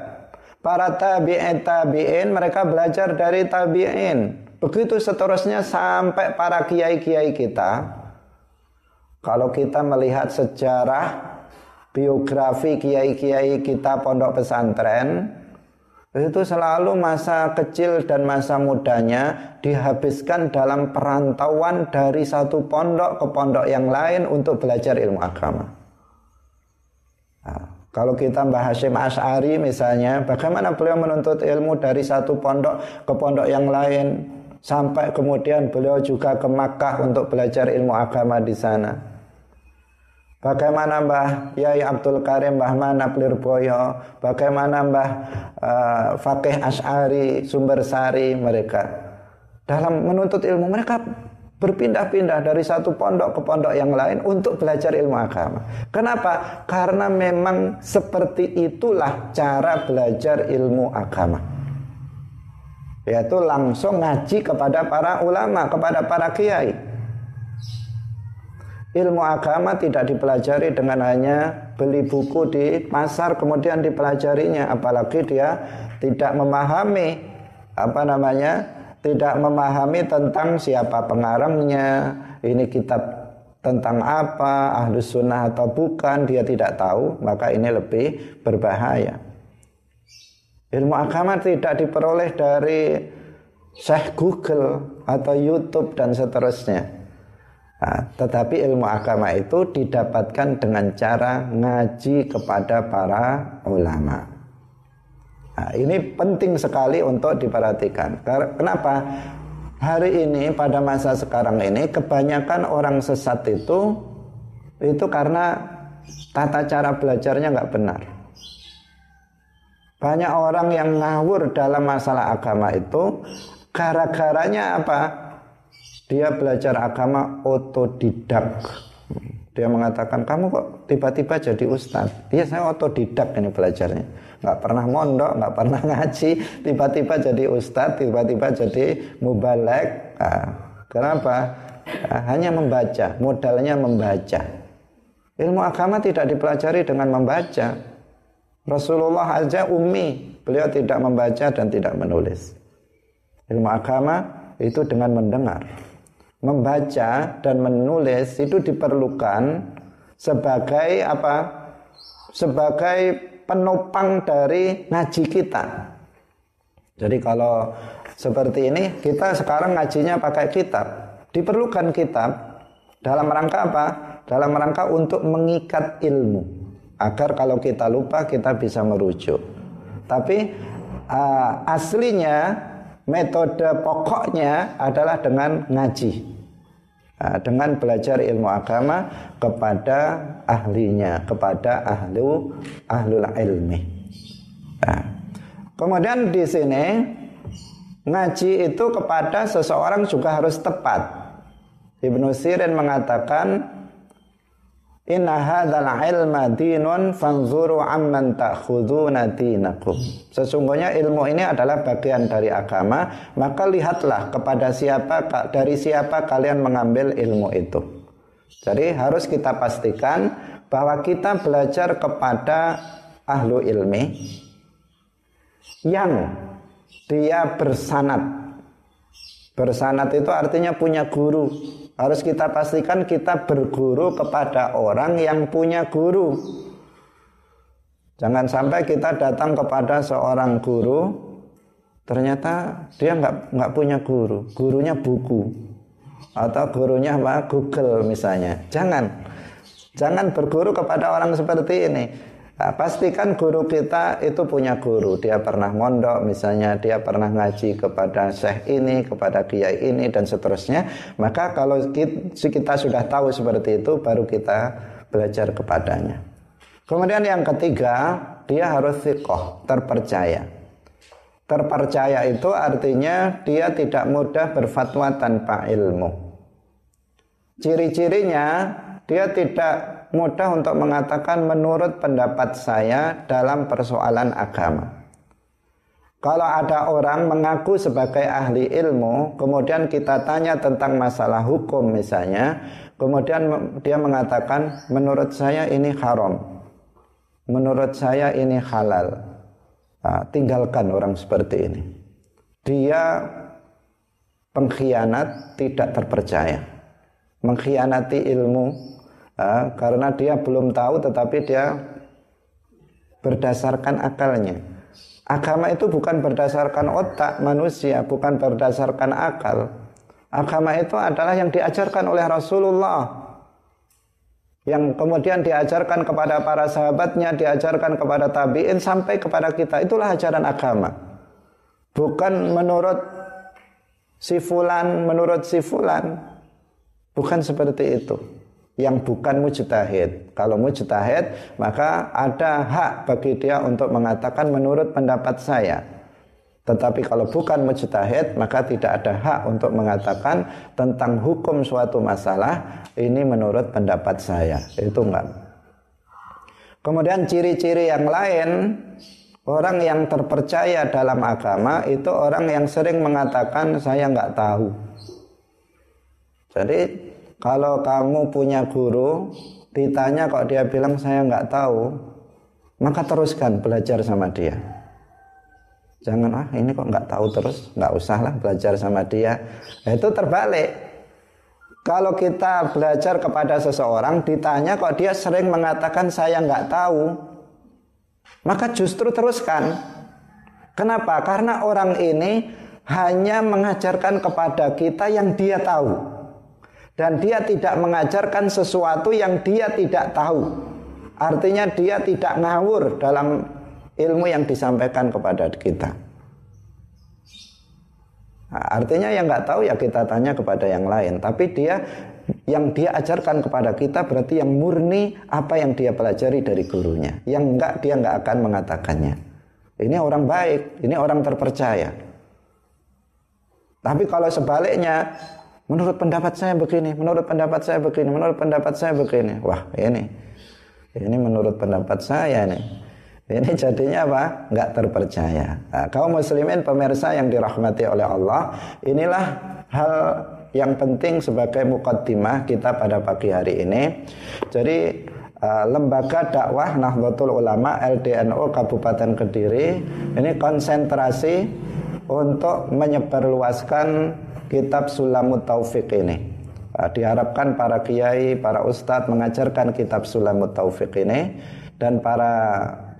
Para tabi'in tabi'in mereka belajar dari tabi'in. Begitu seterusnya sampai para kiai-kiai kita. Kalau kita melihat sejarah biografi kiai-kiai kita pondok pesantren, itu selalu masa kecil dan masa mudanya dihabiskan dalam perantauan dari satu pondok ke pondok yang lain untuk belajar ilmu agama. Nah, kalau kita Mbah Hashim Ash'ari misalnya, bagaimana beliau menuntut ilmu dari satu pondok ke pondok yang lain sampai kemudian beliau juga ke Makkah untuk belajar ilmu agama di sana. Bagaimana Mbah Yai Abdul Karim, Mbah Manap Lirboyo, bagaimana Mbah uh, Fakih Ash'ari, Sumber Sari mereka. Dalam menuntut ilmu mereka berpindah-pindah dari satu pondok ke pondok yang lain untuk belajar ilmu agama. Kenapa? Karena memang seperti itulah cara belajar ilmu agama. Yaitu langsung ngaji kepada para ulama, kepada para kiai ilmu agama tidak dipelajari dengan hanya beli buku di pasar kemudian dipelajarinya apalagi dia tidak memahami apa namanya tidak memahami tentang siapa pengarangnya ini kitab tentang apa ahlus sunnah atau bukan dia tidak tahu maka ini lebih berbahaya ilmu agama tidak diperoleh dari Syekh Google atau YouTube dan seterusnya Nah, tetapi ilmu agama itu didapatkan dengan cara ngaji kepada para ulama. Nah, ini penting sekali untuk diperhatikan. Kenapa? Hari ini pada masa sekarang ini kebanyakan orang sesat itu itu karena tata cara belajarnya nggak benar. Banyak orang yang ngawur dalam masalah agama itu gara-garanya apa? Dia belajar agama otodidak. Dia mengatakan, kamu kok tiba-tiba jadi ustaz? Iya saya otodidak ini belajarnya. Nggak pernah mondok, nggak pernah ngaji. Tiba-tiba jadi ustaz, tiba-tiba jadi mubalek. Nah, kenapa? Nah, hanya membaca, modalnya membaca. Ilmu agama tidak dipelajari dengan membaca. Rasulullah aja ummi, beliau tidak membaca dan tidak menulis. Ilmu agama itu dengan mendengar membaca dan menulis itu diperlukan sebagai apa? Sebagai penopang dari ngaji kita. Jadi kalau seperti ini kita sekarang ngajinya pakai kitab. Diperlukan kitab dalam rangka apa? Dalam rangka untuk mengikat ilmu agar kalau kita lupa kita bisa merujuk. Tapi uh, aslinya metode pokoknya adalah dengan ngaji. Uh, dengan belajar ilmu agama kepada ahlinya, kepada ahlu ahlul ilmi. Uh. Kemudian di sini ngaji itu kepada seseorang juga harus tepat. Ibnu Sirin mengatakan Inna hadzal ilma dinun fanzuru amman ta'khuduna dinakum. Sesungguhnya ilmu ini adalah bagian dari agama, maka lihatlah kepada siapa dari siapa kalian mengambil ilmu itu. Jadi harus kita pastikan bahwa kita belajar kepada ahlu ilmi yang dia bersanat. Bersanat itu artinya punya guru, harus kita pastikan kita berguru kepada orang yang punya guru. Jangan sampai kita datang kepada seorang guru, ternyata dia nggak nggak punya guru, gurunya buku atau gurunya apa Google misalnya. Jangan, jangan berguru kepada orang seperti ini. Nah, pastikan guru kita itu punya guru. Dia pernah mondok, misalnya dia pernah ngaji kepada syekh ini, kepada kiai ini, dan seterusnya. Maka kalau kita sudah tahu seperti itu, baru kita belajar kepadanya. Kemudian yang ketiga, dia harus sikoh, terpercaya. Terpercaya itu artinya dia tidak mudah berfatwa tanpa ilmu. Ciri-cirinya dia tidak mudah untuk mengatakan menurut pendapat saya dalam persoalan agama. Kalau ada orang mengaku sebagai ahli ilmu, kemudian kita tanya tentang masalah hukum misalnya, kemudian dia mengatakan menurut saya ini haram. Menurut saya ini halal. Nah, tinggalkan orang seperti ini. Dia pengkhianat tidak terpercaya. Mengkhianati ilmu karena dia belum tahu tetapi dia berdasarkan akalnya. Agama itu bukan berdasarkan otak manusia, bukan berdasarkan akal. Agama itu adalah yang diajarkan oleh Rasulullah. Yang kemudian diajarkan kepada para sahabatnya, diajarkan kepada tabi'in sampai kepada kita. Itulah ajaran agama. Bukan menurut si fulan, menurut si fulan. Bukan seperti itu yang bukan mujtahid. Kalau mujtahid, maka ada hak bagi dia untuk mengatakan menurut pendapat saya. Tetapi kalau bukan mujtahid, maka tidak ada hak untuk mengatakan tentang hukum suatu masalah ini menurut pendapat saya. Itu enggak. Kemudian ciri-ciri yang lain Orang yang terpercaya dalam agama itu orang yang sering mengatakan saya enggak tahu. Jadi kalau kamu punya guru, ditanya kok dia bilang saya nggak tahu, maka teruskan belajar sama dia. Jangan ah ini kok nggak tahu terus, nggak usah lah belajar sama dia. Nah, itu terbalik. Kalau kita belajar kepada seseorang, ditanya kok dia sering mengatakan saya nggak tahu, maka justru teruskan. Kenapa? Karena orang ini hanya mengajarkan kepada kita yang dia tahu dan dia tidak mengajarkan sesuatu yang dia tidak tahu. Artinya dia tidak ngawur dalam ilmu yang disampaikan kepada kita. Nah, artinya yang nggak tahu ya kita tanya kepada yang lain. Tapi dia yang dia ajarkan kepada kita berarti yang murni apa yang dia pelajari dari gurunya. Yang enggak dia nggak akan mengatakannya. Ini orang baik, ini orang terpercaya. Tapi kalau sebaliknya Menurut pendapat saya begini, menurut pendapat saya begini, menurut pendapat saya begini. Wah, ini. Ini menurut pendapat saya nih. Ini jadinya apa? Enggak terpercaya. Nah, kaum muslimin pemirsa yang dirahmati oleh Allah, inilah hal yang penting sebagai mukaddimah kita pada pagi hari ini. Jadi uh, lembaga dakwah Nahdlatul Ulama LDNO Kabupaten Kediri ini konsentrasi untuk menyebarluaskan kitab Sulamut Taufik ini. Ah, diharapkan para kiai, para ustadz mengajarkan kitab Sulamut Taufik ini dan para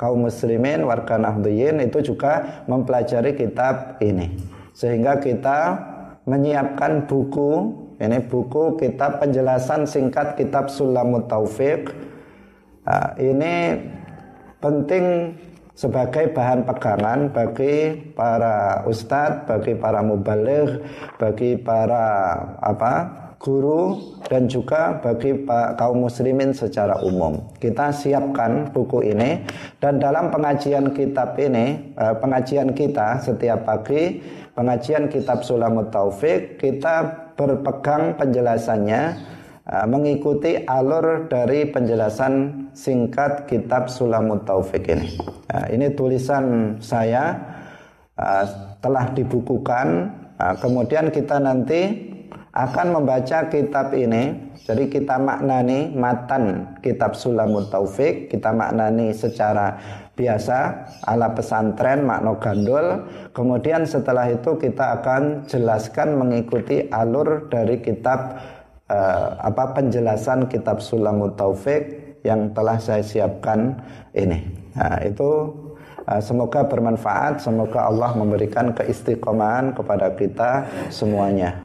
kaum muslimin warga Nahdliyin itu juga mempelajari kitab ini. Sehingga kita menyiapkan buku Ini buku kitab penjelasan singkat kitab Sulamut Taufik. Nah, ini penting sebagai bahan pegangan bagi para ustadz, bagi para mubalik, bagi para apa guru dan juga bagi kaum muslimin secara umum. Kita siapkan buku ini dan dalam pengajian kitab ini, eh, pengajian kita setiap pagi, pengajian kitab Sulamut Taufik, kita berpegang penjelasannya eh, mengikuti alur dari penjelasan singkat kitab Sulamut Taufik ini. Nah, ini tulisan saya eh, telah dibukukan. kemudian kita nanti akan membaca kitab ini jadi kita maknani matan kitab Sulamut Taufik kita maknani secara biasa ala pesantren makna gandul kemudian setelah itu kita akan jelaskan mengikuti alur dari kitab uh, apa penjelasan kitab Sulamut Taufik yang telah saya siapkan ini. Nah, itu uh, semoga bermanfaat semoga Allah memberikan keistiqomahan kepada kita semuanya